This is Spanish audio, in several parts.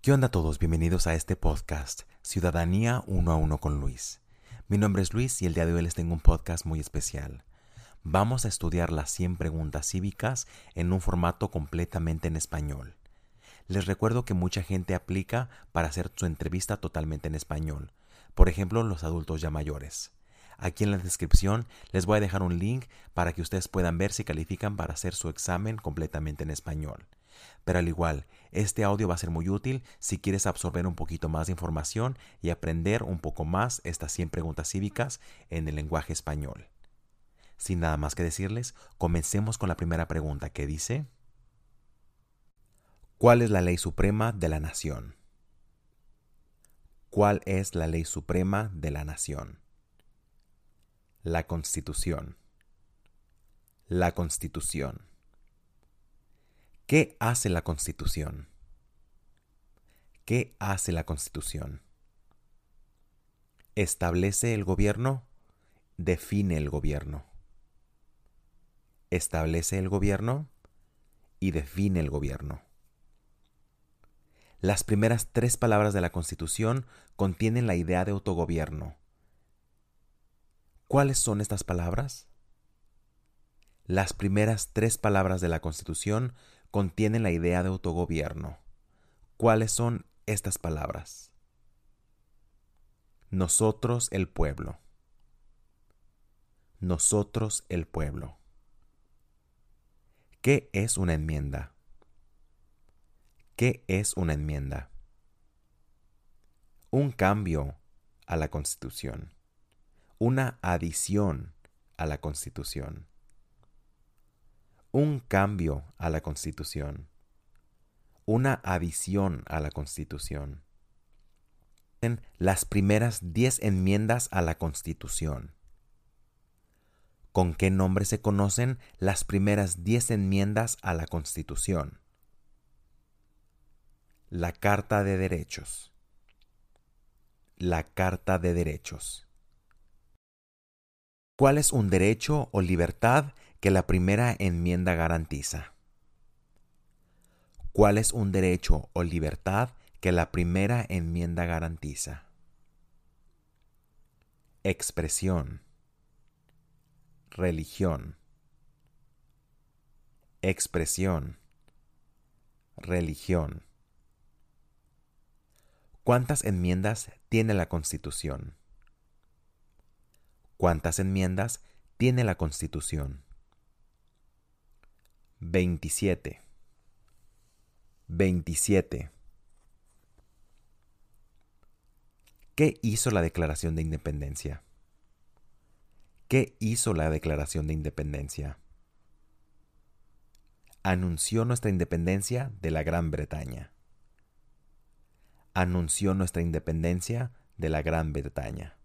¿Qué onda todos? Bienvenidos a este podcast, Ciudadanía uno a uno con Luis. Mi nombre es Luis y el día de hoy les tengo un podcast muy especial. Vamos a estudiar las 100 preguntas cívicas en un formato completamente en español. Les recuerdo que mucha gente aplica para hacer su entrevista totalmente en español, por ejemplo los adultos ya mayores. Aquí en la descripción les voy a dejar un link para que ustedes puedan ver si califican para hacer su examen completamente en español. Pero al igual, este audio va a ser muy útil si quieres absorber un poquito más de información y aprender un poco más estas 100 preguntas cívicas en el lenguaje español. Sin nada más que decirles, comencemos con la primera pregunta que dice, ¿cuál es la ley suprema de la nación? ¿Cuál es la ley suprema de la nación? La Constitución. La Constitución. ¿Qué hace la Constitución? ¿Qué hace la Constitución? ¿Establece el gobierno? Define el gobierno. Establece el gobierno y define el gobierno. Las primeras tres palabras de la Constitución contienen la idea de autogobierno. ¿Cuáles son estas palabras? Las primeras tres palabras de la Constitución contienen la idea de autogobierno. ¿Cuáles son estas palabras? Nosotros el pueblo. Nosotros el pueblo. ¿Qué es una enmienda? ¿Qué es una enmienda? Un cambio a la Constitución. Una adición a la Constitución un cambio a la Constitución, una adición a la Constitución. Las primeras diez enmiendas a la Constitución. ¿Con qué nombre se conocen las primeras diez enmiendas a la Constitución? La Carta de Derechos. La Carta de Derechos. ¿Cuál es un derecho o libertad que la primera enmienda garantiza. ¿Cuál es un derecho o libertad que la primera enmienda garantiza? Expresión. Religión. Expresión. Religión. ¿Cuántas enmiendas tiene la Constitución? ¿Cuántas enmiendas tiene la Constitución? 27. 27. ¿Qué hizo la Declaración de Independencia? ¿Qué hizo la Declaración de Independencia? Anunció nuestra independencia de la Gran Bretaña. Anunció nuestra independencia de la Gran Bretaña.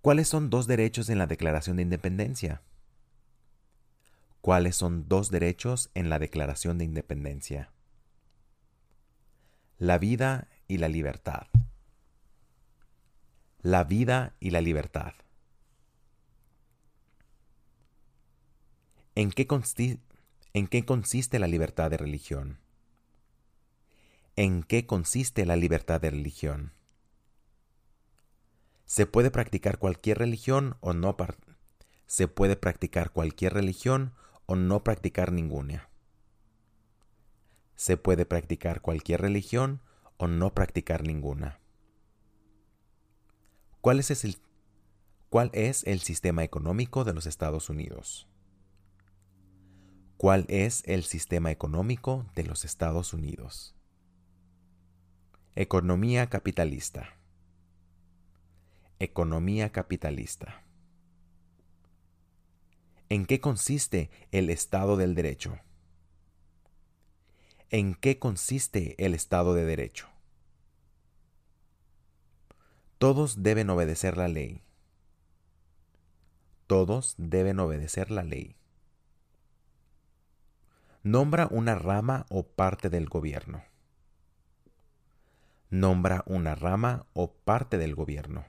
¿Cuáles son dos derechos en la Declaración de Independencia? Cuáles son dos derechos en la Declaración de Independencia. La vida y la libertad. La vida y la libertad. ¿En qué, ¿En qué, consiste la libertad de religión? ¿En qué consiste la libertad de religión? ¿Se puede practicar cualquier religión o no? ¿Se puede practicar cualquier religión o no practicar ninguna. Se puede practicar cualquier religión o no practicar ninguna. ¿Cuál es, el, ¿Cuál es el sistema económico de los Estados Unidos? ¿Cuál es el sistema económico de los Estados Unidos? Economía capitalista. Economía capitalista. ¿En qué consiste el Estado del Derecho? ¿En qué consiste el Estado de Derecho? Todos deben obedecer la ley. Todos deben obedecer la ley. Nombra una rama o parte del gobierno. Nombra una rama o parte del gobierno.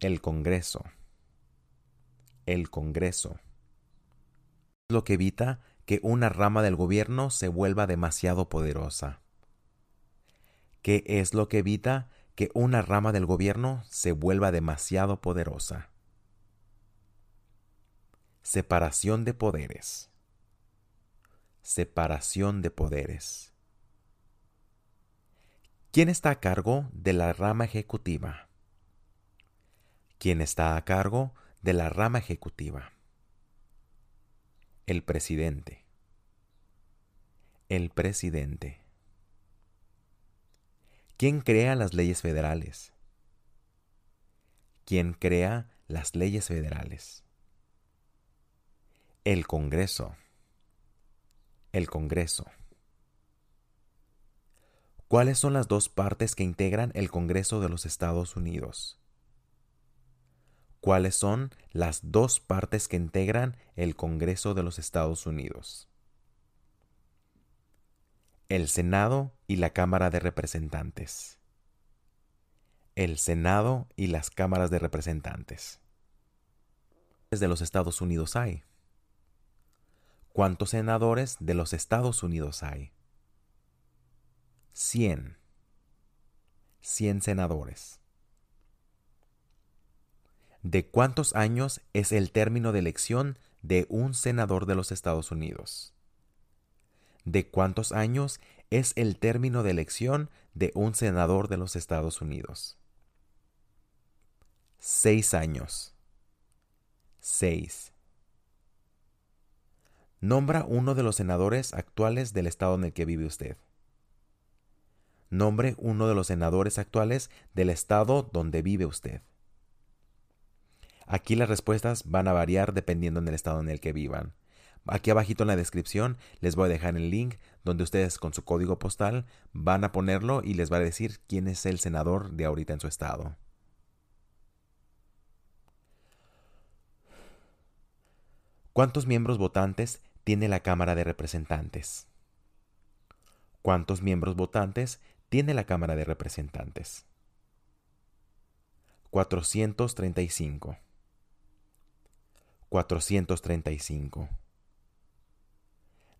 El Congreso el Congreso, lo que evita que una rama del gobierno se vuelva demasiado poderosa? ¿Qué es lo que evita que una rama del gobierno se vuelva demasiado poderosa? Separación de poderes. Separación de poderes. ¿Quién está a cargo de la rama ejecutiva? ¿Quién está a cargo de la rama ejecutiva? El presidente. El presidente. ¿Quién crea las leyes federales? ¿Quién crea las leyes federales? El Congreso. El Congreso. ¿Cuáles son las dos partes que integran el Congreso de los Estados Unidos? ¿Cuáles son las dos partes que integran el Congreso de los Estados Unidos? El Senado y la Cámara de Representantes. El Senado y las cámaras de representantes. de los Estados Unidos hay? ¿Cuántos senadores de los Estados Unidos hay? Cien. Cien senadores. ¿De cuántos años es el término de elección de un senador de los Estados Unidos? ¿De cuántos años es el término de elección de un senador de los Estados Unidos? Seis años. Seis. Nombra uno de los senadores actuales del estado en el que vive usted. Nombre uno de los senadores actuales del estado donde vive usted. Aquí las respuestas van a variar dependiendo del estado en el que vivan. Aquí abajito en la descripción les voy a dejar el link donde ustedes con su código postal van a ponerlo y les va a decir quién es el senador de ahorita en su estado. ¿Cuántos miembros votantes tiene la Cámara de Representantes? ¿Cuántos miembros votantes tiene la Cámara de Representantes? 435. 435.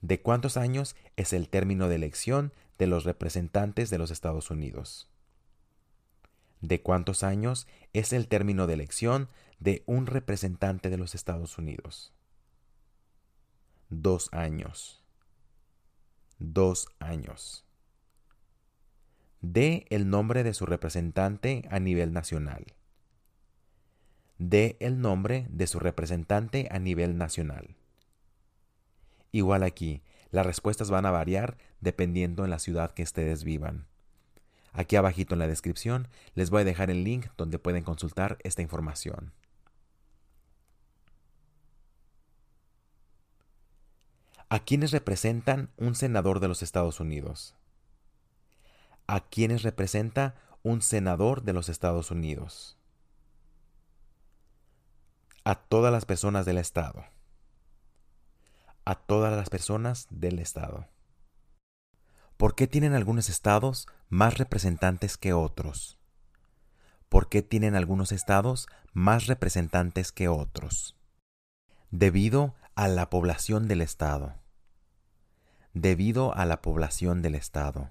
¿De cuántos años es el término de elección de los representantes de los Estados Unidos? ¿De cuántos años es el término de elección de un representante de los Estados Unidos? dos años. Dos años. Dé el nombre de su representante a nivel nacional. Dé el nombre de su representante a nivel nacional. Igual aquí, las respuestas van a variar dependiendo en la ciudad que ustedes vivan. Aquí abajito en la descripción les voy a dejar el link donde pueden consultar esta información. ¿A quiénes representan un senador de los Estados Unidos? ¿A quiénes representa un senador de los Estados Unidos? A todas las personas del Estado. A todas las personas del Estado. ¿Por qué tienen algunos estados más representantes que otros? ¿Por qué tienen algunos estados más representantes que otros? Debido a la población del Estado. Debido a la población del Estado.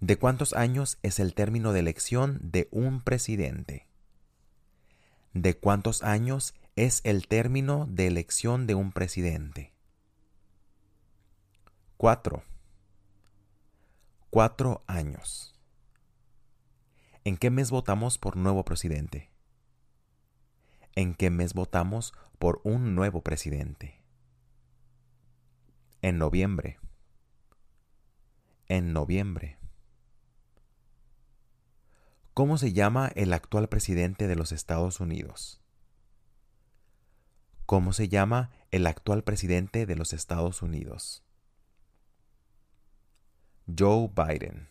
¿De cuántos años es el término de elección de un presidente? ¿De cuántos años es el término de elección de un presidente? Cuatro. Cuatro años. ¿En qué mes votamos por nuevo presidente? ¿En qué mes votamos por un nuevo presidente. En noviembre. En noviembre. ¿Cómo se llama el actual presidente de los Estados Unidos? ¿Cómo se llama el actual presidente de los Estados Unidos? Joe Biden.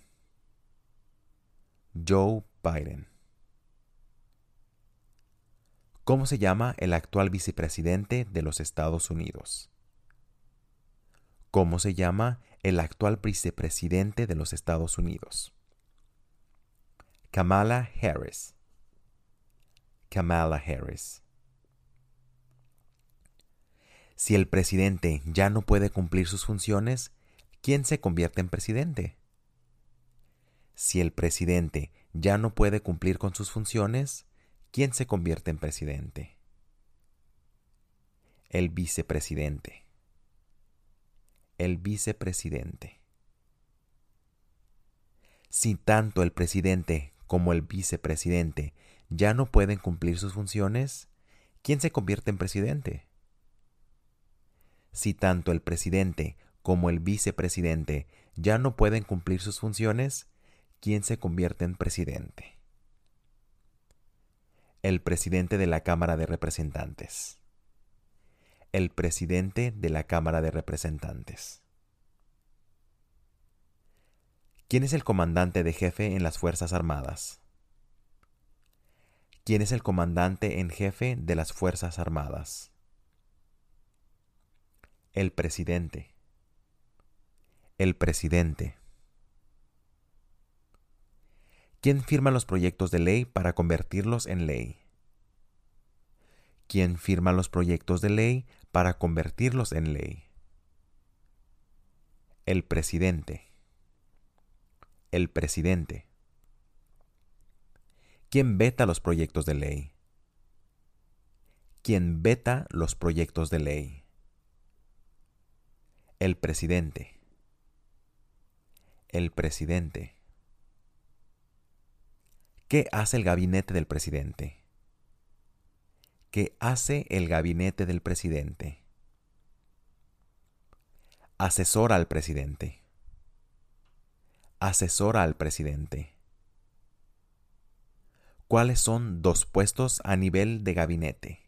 Joe Biden. ¿Cómo se llama el actual vicepresidente de los Estados Unidos? ¿Cómo se llama el actual vicepresidente de los Estados Unidos? Kamala Harris. Kamala Harris. Si el presidente ya no puede cumplir sus funciones, ¿quién se convierte en presidente? Si el presidente ya no puede cumplir con sus funciones, ¿quién se convierte en presidente? El vicepresidente. El vicepresidente. Si tanto el presidente como el vicepresidente ya no pueden cumplir sus funciones, ¿quién se convierte en presidente? Si tanto el presidente como el vicepresidente ya no pueden cumplir sus funciones, ¿quién se convierte en presidente? El presidente de la Cámara de Representantes. El presidente de la Cámara de Representantes. ¿Quién es el comandante de jefe en las Fuerzas Armadas? ¿Quién es el comandante en jefe de las Fuerzas Armadas? El presidente. El presidente. ¿Quién firma los proyectos de ley para convertirlos en ley? ¿Quién firma los proyectos de ley para convertirlos en ley? El presidente. El presidente. ¿Quién veta los proyectos de ley? ¿Quién veta los proyectos de ley? El presidente. El presidente. ¿Qué hace el gabinete del presidente? ¿Qué hace el gabinete del presidente? Asesora al presidente. Asesora al presidente. ¿Cuáles son dos puestos a nivel de gabinete?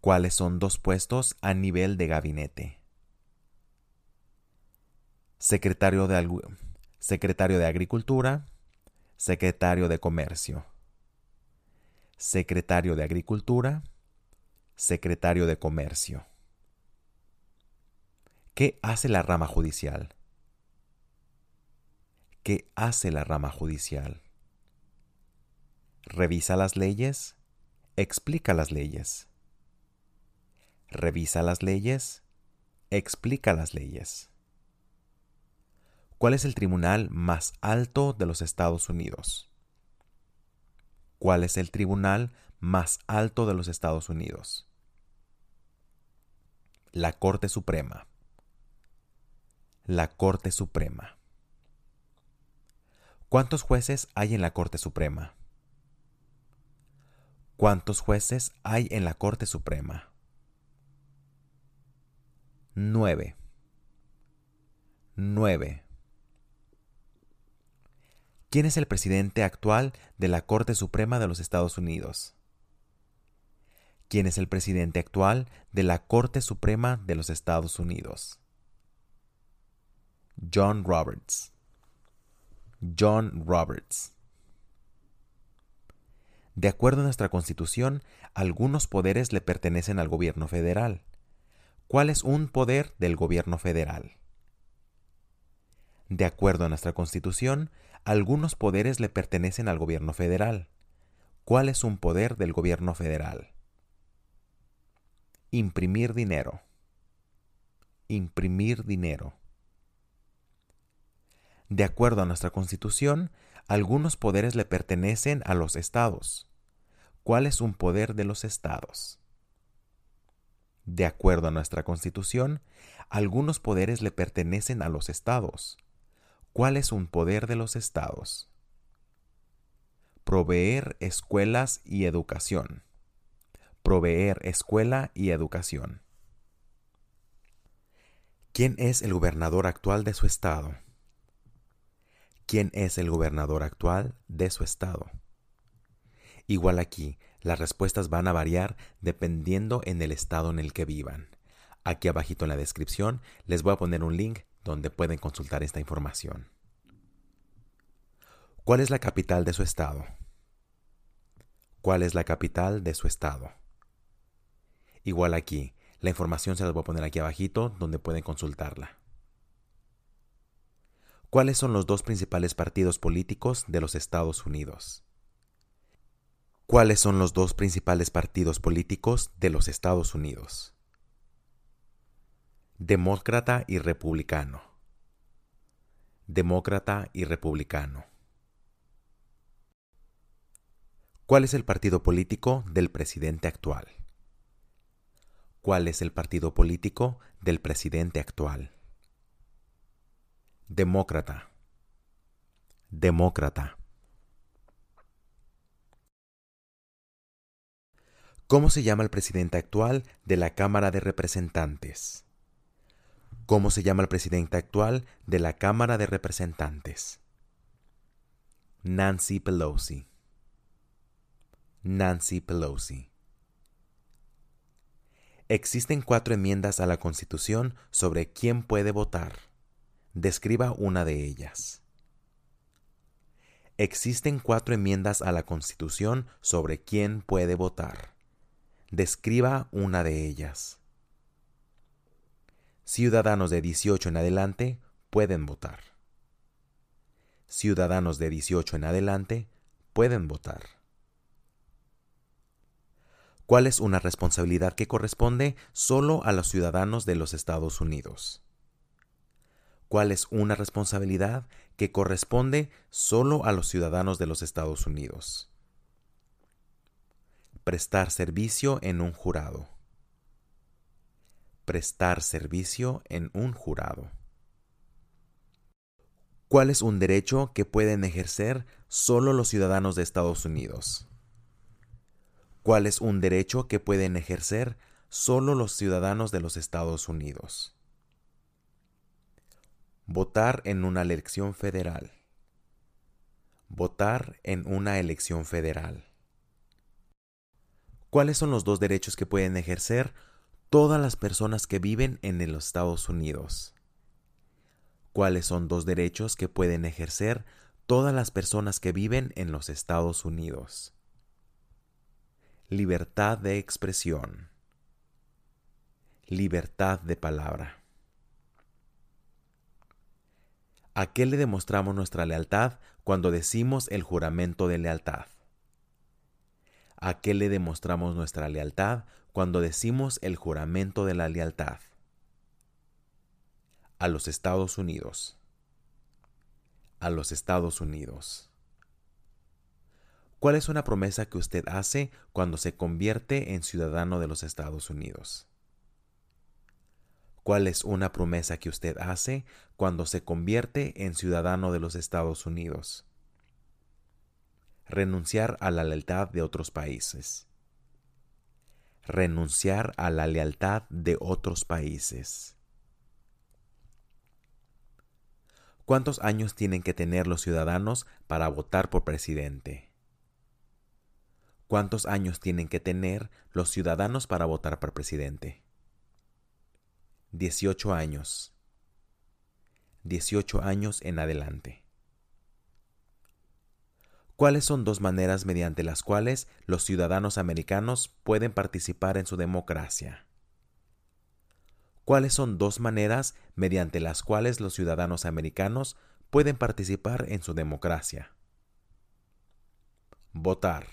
¿Cuáles son dos puestos a nivel de gabinete? Secretario de, Secretario de Agricultura, Secretario de Comercio, Secretario de Agricultura, Secretario de Comercio. ¿Qué hace la rama judicial? ¿Qué hace la rama judicial? Revisa las leyes, explica las leyes. Revisa las leyes, explica las leyes. ¿Cuál es el tribunal más alto de los Estados Unidos? ¿Cuál es el tribunal más alto de los Estados Unidos? La Corte Suprema. La Corte Suprema. ¿Cuántos jueces hay en la Corte Suprema? ¿Cuántos jueces hay en la Corte Suprema? Nueve. Nueve. ¿Quién es el presidente actual de la Corte Suprema de los Estados Unidos? ¿Quién es el presidente actual de la Corte Suprema de los Estados Unidos? John Roberts. John Roberts. De acuerdo a nuestra Constitución, algunos poderes le pertenecen al gobierno federal. ¿Cuál es un poder del gobierno federal? De acuerdo a nuestra Constitución, algunos poderes le pertenecen al gobierno federal. ¿Cuál es un poder del gobierno federal? Imprimir dinero. Imprimir dinero. De acuerdo a nuestra Constitución, algunos poderes le pertenecen a los estados. ¿Cuál es un poder de los estados? De acuerdo a nuestra Constitución, algunos poderes le pertenecen a los estados. ¿Cuál es un poder de los estados? Proveer escuelas y educación. Proveer escuela y educación. ¿Quién es el gobernador actual de su estado? ¿Quién es el gobernador actual de su estado? Igual aquí, las respuestas van a variar dependiendo en el estado en el que vivan. Aquí abajito en la descripción les voy a poner un link donde pueden consultar esta información. ¿Cuál es la capital de su estado? ¿Cuál es la capital de su estado? Igual aquí, la información se las voy a poner aquí abajito donde pueden consultarla. ¿Cuáles son los dos principales partidos políticos de los Estados Unidos? ¿Cuáles son los dos principales partidos políticos de los Estados Unidos? Demócrata y republicano. Demócrata y republicano. ¿Cuál es el partido político del presidente actual? ¿Cuál es el partido político del presidente actual? Demócrata. Demócrata. ¿Cómo se llama el presidente actual de la Cámara de Representantes? ¿Cómo se llama el presidente actual de la Cámara de Representantes? Nancy Pelosi. Nancy Pelosi. Existen cuatro enmiendas a la Constitución sobre quién puede votar. Describa una de ellas. Existen cuatro enmiendas a la Constitución sobre quién puede votar. Describa una de ellas ciudadanos de 18 en adelante pueden votar. Ciudadanos de 18 en adelante pueden votar. ¿Cuál es una responsabilidad que corresponde solo a los ciudadanos de los Estados Unidos? ¿Cuál es una responsabilidad que corresponde solo a los ciudadanos de los Estados Unidos? Prestar servicio en un jurado prestar servicio en un jurado. ¿Cuál es un derecho que pueden ejercer solo los ciudadanos de Estados Unidos? ¿Cuál es un derecho que pueden ejercer solo los ciudadanos de los Estados Unidos? Votar en una elección federal. Votar en una elección federal. ¿Cuáles son los dos derechos que pueden ejercer todas las personas que viven en los Estados Unidos. ¿Cuáles son dos derechos que pueden ejercer todas las personas que viven en los Estados Unidos? Libertad de expresión. Libertad de palabra. ¿A qué le demostramos nuestra lealtad cuando decimos el juramento de lealtad? ¿A qué le demostramos nuestra lealtad cuando decimos el juramento de la lealtad? A los Estados Unidos. A los Estados Unidos. ¿Cuál es una promesa que usted hace cuando se convierte en ciudadano de los Estados Unidos? ¿Cuál es una promesa que usted hace cuando se convierte en ciudadano de los Estados Unidos? renunciar a la lealtad de otros países. Renunciar a la lealtad de otros países. ¿Cuántos años tienen que tener los ciudadanos para votar por presidente? ¿Cuántos años tienen que tener los ciudadanos para votar por presidente? 18 años. 18 años en adelante. ¿Cuáles son dos maneras mediante las cuales los ciudadanos americanos pueden participar en su democracia? ¿Cuáles son dos maneras mediante las cuales los ciudadanos americanos pueden participar en su democracia? Votar.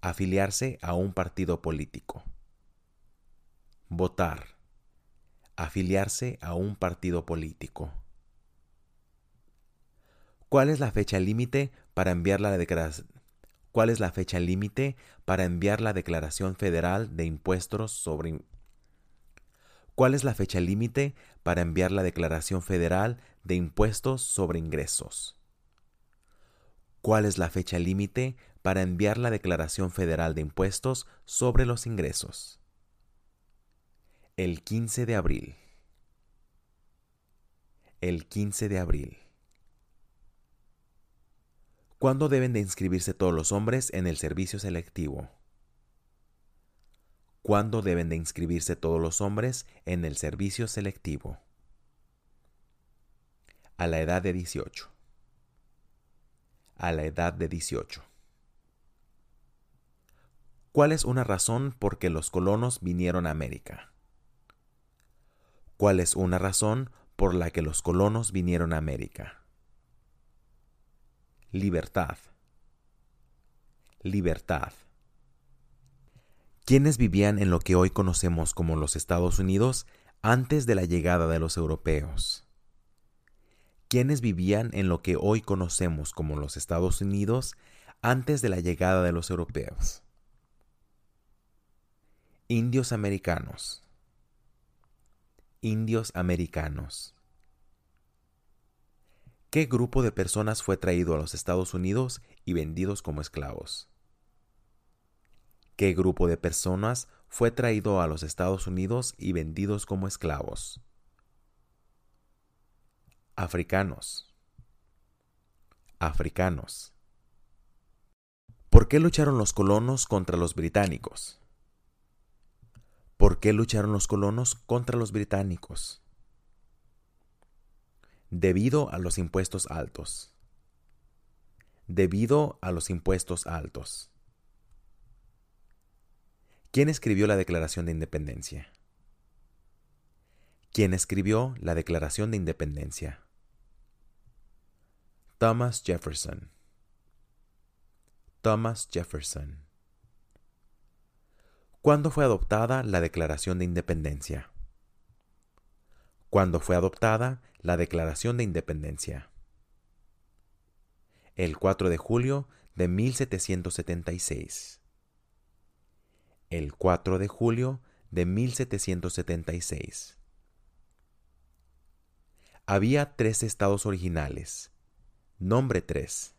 Afiliarse a un partido político. Votar. Afiliarse a un partido político. ¿Cuál es la fecha límite para enviar la declaración? ¿Cuál es la fecha límite para enviar la declaración federal de impuestos sobre ¿Cuál es la fecha límite para enviar la declaración federal de impuestos sobre ingresos? ¿Cuál es la fecha límite para enviar la declaración federal de impuestos sobre los ingresos? El 15 de abril. El 15 de abril. ¿Cuándo deben de inscribirse todos los hombres en el servicio selectivo? ¿Cuándo deben de inscribirse todos los hombres en el servicio selectivo? A la edad de 18. A la edad de 18. ¿Cuál es una razón por que los colonos vinieron a América? ¿Cuál es una razón por la que los colonos vinieron a América? libertad. Libertad. ¿Quiénes vivían en lo que hoy conocemos como los Estados Unidos antes de la llegada de los europeos. ¿Quiénes vivían en lo que hoy conocemos como los Estados Unidos antes de la llegada de los europeos? Indios americanos. Indios americanos. ¿Qué grupo de personas fue traído a los Estados Unidos y vendidos como esclavos? ¿Qué grupo de personas fue traído a los Estados Unidos y vendidos como esclavos? Africanos. Africanos. ¿Por qué lucharon los colonos contra los británicos? ¿Por qué lucharon los colonos contra los británicos? Debido a los impuestos altos. Debido a los impuestos altos. ¿Quién escribió la Declaración de Independencia? ¿Quién escribió la Declaración de Independencia? Thomas Jefferson. Thomas Jefferson. ¿Cuándo fue adoptada la Declaración de Independencia? ¿Cuándo fue adoptada la Declaración de Independencia? El 4 de julio de 1776 el 4 de julio de 1776. Había tres estados originales. Nombre 3.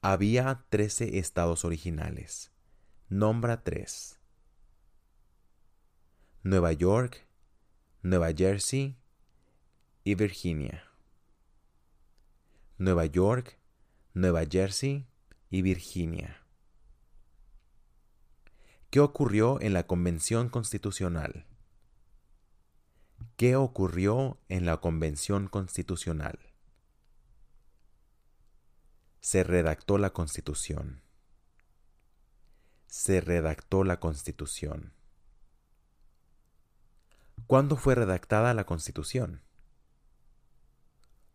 Había trece estados originales. Nombra 3. Nueva York, Nueva Jersey y Virginia. Nueva York, Nueva Jersey y Virginia. ¿Qué ocurrió en la Convención Constitucional? ¿Qué ocurrió en la Convención Constitucional? Se redactó la Constitución. Se redactó la Constitución. ¿Cuándo fue redactada la Constitución?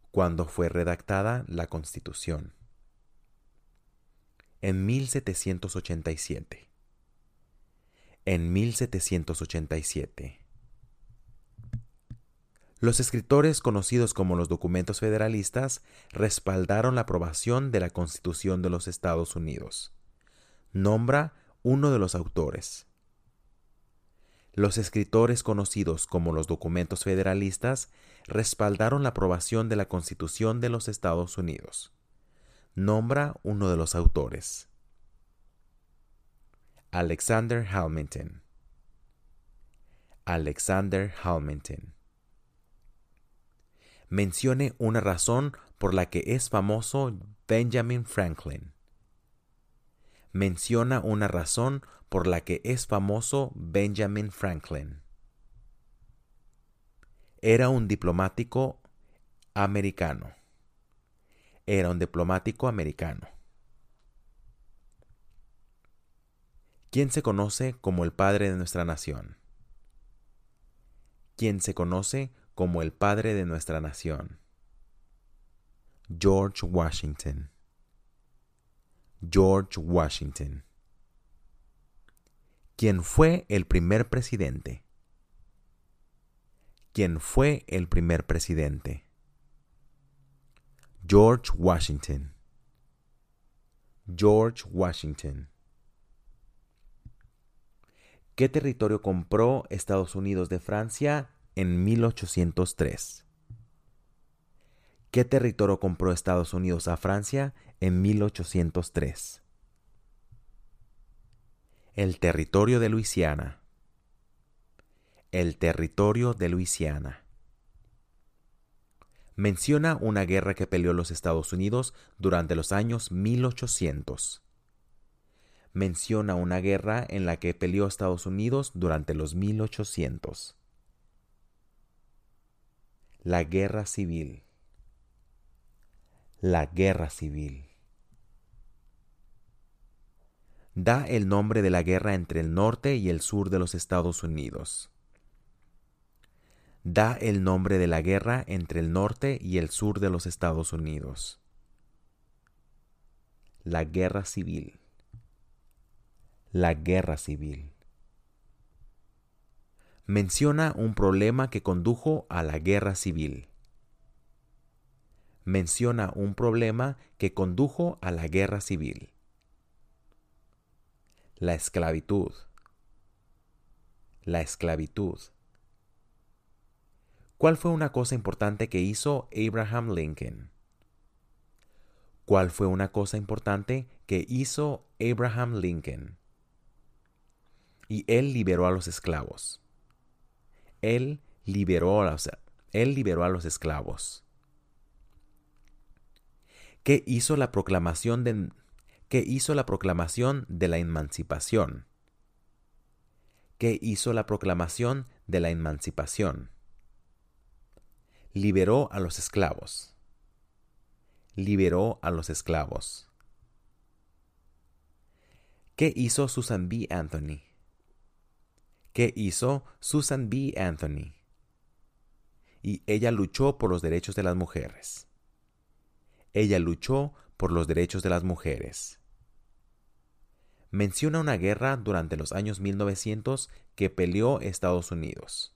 ¿Cuándo fue redactada la Constitución? En 1787 en 1787. Los escritores conocidos como los documentos federalistas respaldaron la aprobación de la Constitución de los Estados Unidos. Nombra uno de los autores. Los escritores conocidos como los documentos federalistas respaldaron la aprobación de la Constitución de los Estados Unidos. Nombra uno de los autores. Alexander Hamilton. Alexander Hamilton. Mencione una razón por la que es famoso Benjamin Franklin. Menciona una razón por la que es famoso Benjamin Franklin. Era un diplomático americano. Era un diplomático americano. ¿Quién se conoce como el padre de nuestra nación? ¿Quién se conoce como el padre de nuestra nación? George Washington. George Washington. ¿Quién fue el primer presidente? ¿Quién fue el primer presidente? George Washington. George Washington. ¿Qué territorio compró Estados Unidos de Francia en 1803? ¿Qué territorio compró Estados Unidos a Francia en 1803? El territorio de Luisiana. El territorio de Luisiana. Menciona una guerra que peleó los Estados Unidos durante los años 1800 menciona una guerra en la que peleó Estados Unidos durante los 1800. La guerra civil. La guerra civil. Da el nombre de la guerra entre el norte y el sur de los Estados Unidos. Da el nombre de la guerra entre el norte y el sur de los Estados Unidos. La guerra civil la guerra civil. Menciona un problema que condujo a la guerra civil. Menciona un problema que condujo a la guerra civil. La esclavitud. La esclavitud. ¿Cuál fue una cosa importante que hizo Abraham Lincoln? ¿Cuál fue una cosa importante que hizo Abraham Lincoln? Y él liberó a los esclavos. Él liberó a los, él liberó a los esclavos. ¿Qué hizo la proclamación de, ¿Qué hizo la proclamación de la emancipación? ¿Qué hizo la proclamación de la emancipación? liberó a los esclavos. Liberó a los esclavos. ¿Qué hizo Susan B. Anthony? ¿Qué hizo Susan B. Anthony? Y ella luchó por los derechos de las mujeres. Ella luchó por los derechos de las mujeres. Menciona una guerra durante los años 1900 que peleó Estados Unidos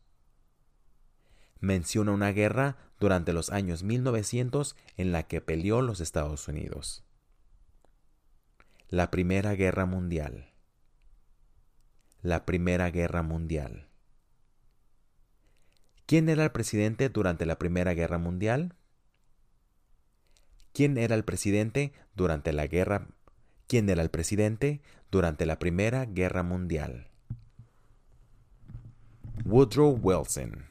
menciona una guerra durante los años 1900 en la que peleó los Estados Unidos. La Primera Guerra Mundial. La Primera Guerra Mundial. ¿Quién era el presidente durante la Primera Guerra Mundial? ¿Quién era el presidente durante la guerra? ¿Quién era el presidente durante la Primera Guerra Mundial? Woodrow Wilson.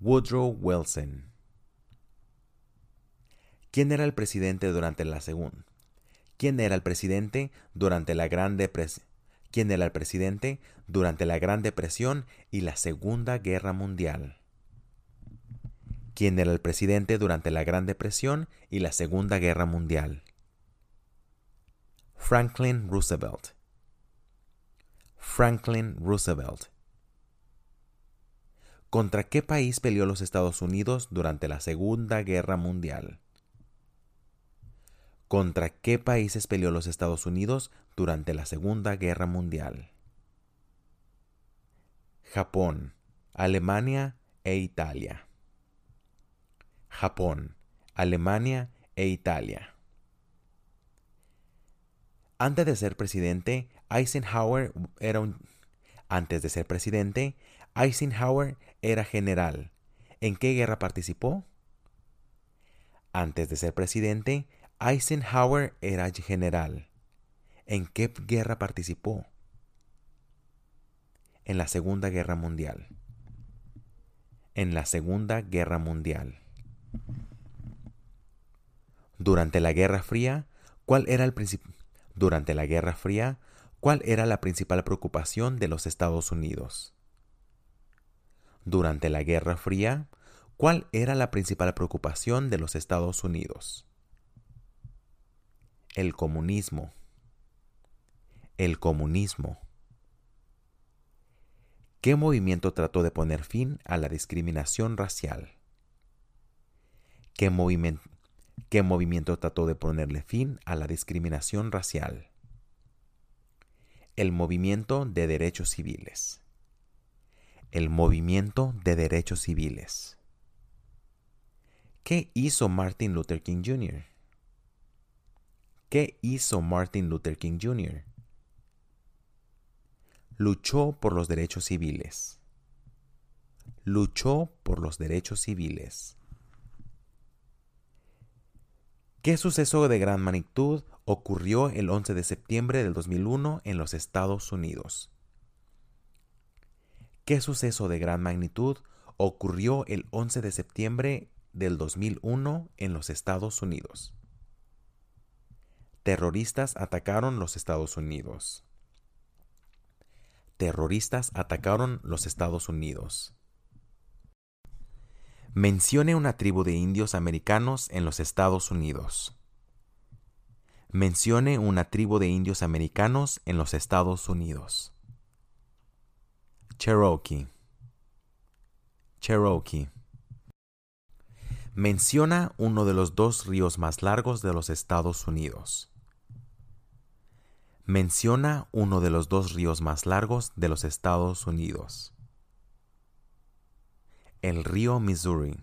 Woodrow Wilson. ¿Quién era el presidente durante la segunda? ¿Quién era el presidente durante la Gran Depresión? ¿Quién era el presidente durante la Gran Depresión y la Segunda Guerra Mundial? ¿Quién era el presidente durante la Gran Depresión y la Segunda Guerra Mundial? Franklin Roosevelt. Franklin Roosevelt. ¿Contra qué país peleó los Estados Unidos durante la Segunda Guerra Mundial? ¿Contra qué países peleó los Estados Unidos durante la Segunda Guerra Mundial? Japón, Alemania e Italia. Japón, Alemania e Italia. Antes de ser presidente, Eisenhower era un antes de ser presidente, Eisenhower era general. ¿En qué guerra participó? Antes de ser presidente, Eisenhower era general. ¿En qué guerra participó? En la Segunda Guerra Mundial. En la Segunda Guerra Mundial. Durante la Guerra Fría, ¿cuál era el Durante la Guerra Fría, ¿cuál era la principal preocupación de los Estados Unidos? Durante la Guerra Fría, ¿cuál era la principal preocupación de los Estados Unidos? El comunismo. El comunismo. ¿Qué movimiento trató de poner fin a la discriminación racial? ¿Qué, movimiento, ¿Qué movimiento trató de ponerle fin a la discriminación racial? El movimiento de derechos civiles el movimiento de derechos civiles. ¿Qué hizo Martin Luther King Jr.? ¿Qué hizo Martin Luther King Jr.? Luchó por los derechos civiles. Luchó por los derechos civiles. ¿Qué suceso de gran magnitud ocurrió el 11 de septiembre del 2001 en los Estados Unidos? ¿Qué suceso de gran magnitud ocurrió el 11 de septiembre del 2001 en los Estados Unidos? Terroristas atacaron los Estados Unidos. Terroristas atacaron los Estados Unidos. Mencione una tribu de indios americanos en los Estados Unidos. Mencione una tribu de indios americanos en los Estados Unidos. Cherokee. Cherokee. Menciona uno de los dos ríos más largos de los Estados Unidos. Menciona uno de los dos ríos más largos de los Estados Unidos. El río Missouri.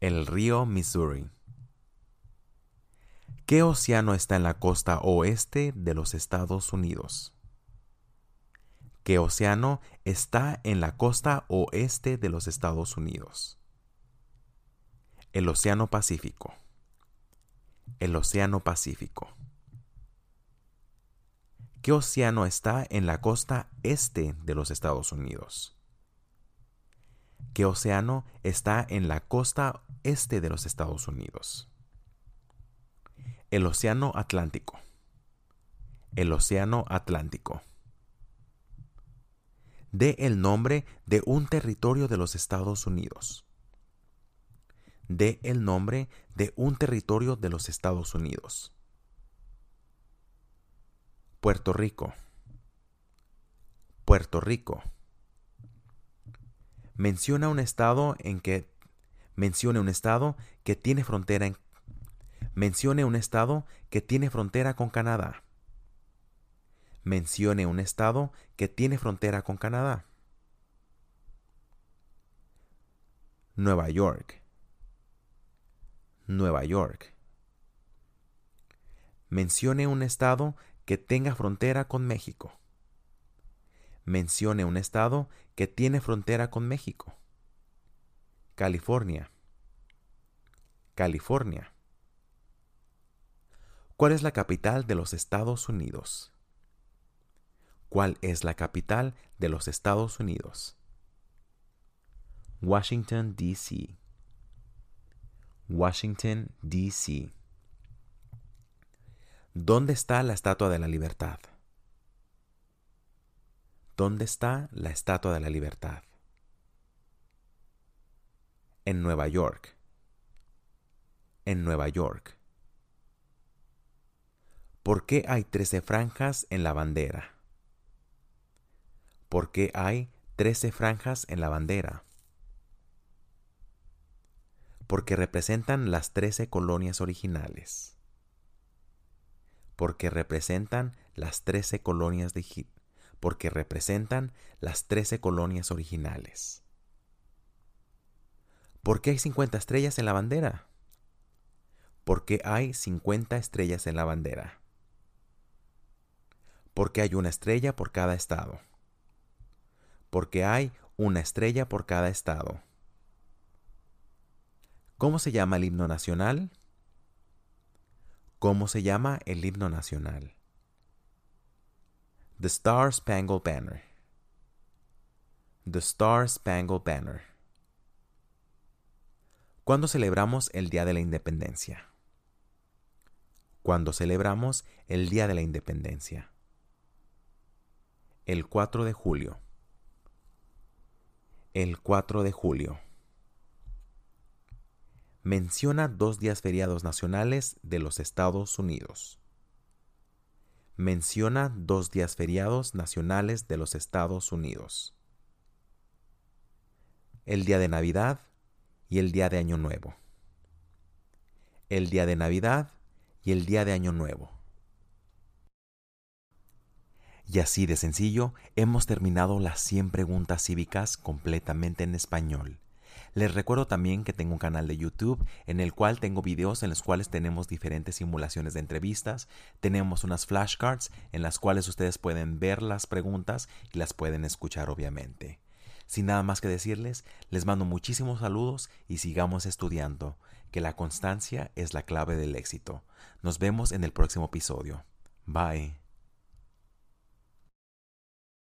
El río Missouri. ¿Qué océano está en la costa oeste de los Estados Unidos? ¿Qué océano está en la costa oeste de los Estados Unidos? El Océano Pacífico. El Océano Pacífico. ¿Qué océano está en la costa este de los Estados Unidos? ¿Qué océano está en la costa este de los Estados Unidos? El Océano Atlántico. El Océano Atlántico. De el nombre de un territorio de los Estados Unidos. De el nombre de un territorio de los Estados Unidos. Puerto Rico. Puerto Rico. Menciona un estado en que mencione un estado que tiene frontera en mencione un estado que tiene frontera con Canadá. Mencione un estado que tiene frontera con Canadá. Nueva York. Nueva York. Mencione un estado que tenga frontera con México. Mencione un estado que tiene frontera con México. California. California. ¿Cuál es la capital de los Estados Unidos? ¿Cuál es la capital de los Estados Unidos? Washington, D.C. Washington, D.C. ¿Dónde está la Estatua de la Libertad? ¿Dónde está la Estatua de la Libertad? En Nueva York. En Nueva York. ¿Por qué hay trece franjas en la bandera? ¿Por qué hay trece franjas en la bandera? Porque representan las trece colonias originales porque representan las trece colonias de Egipto, porque representan las trece colonias originales. ¿Por qué hay 50 estrellas en la bandera? Porque hay 50 estrellas en la bandera. Porque hay una estrella por cada estado. Porque hay una estrella por cada estado. ¿Cómo se llama el himno nacional? ¿Cómo se llama el himno nacional? The Star Spangled Banner. The Star Spangled Banner. ¿Cuándo celebramos el Día de la Independencia? ¿Cuándo celebramos el Día de la Independencia? El 4 de julio. El 4 de julio menciona dos días feriados nacionales de los Estados Unidos. Menciona dos días feriados nacionales de los Estados Unidos. El día de Navidad y el día de Año Nuevo. El día de Navidad y el día de Año Nuevo. Y así de sencillo hemos terminado las 100 preguntas cívicas completamente en español. Les recuerdo también que tengo un canal de YouTube en el cual tengo videos en los cuales tenemos diferentes simulaciones de entrevistas, tenemos unas flashcards en las cuales ustedes pueden ver las preguntas y las pueden escuchar obviamente. Sin nada más que decirles, les mando muchísimos saludos y sigamos estudiando, que la constancia es la clave del éxito. Nos vemos en el próximo episodio. Bye.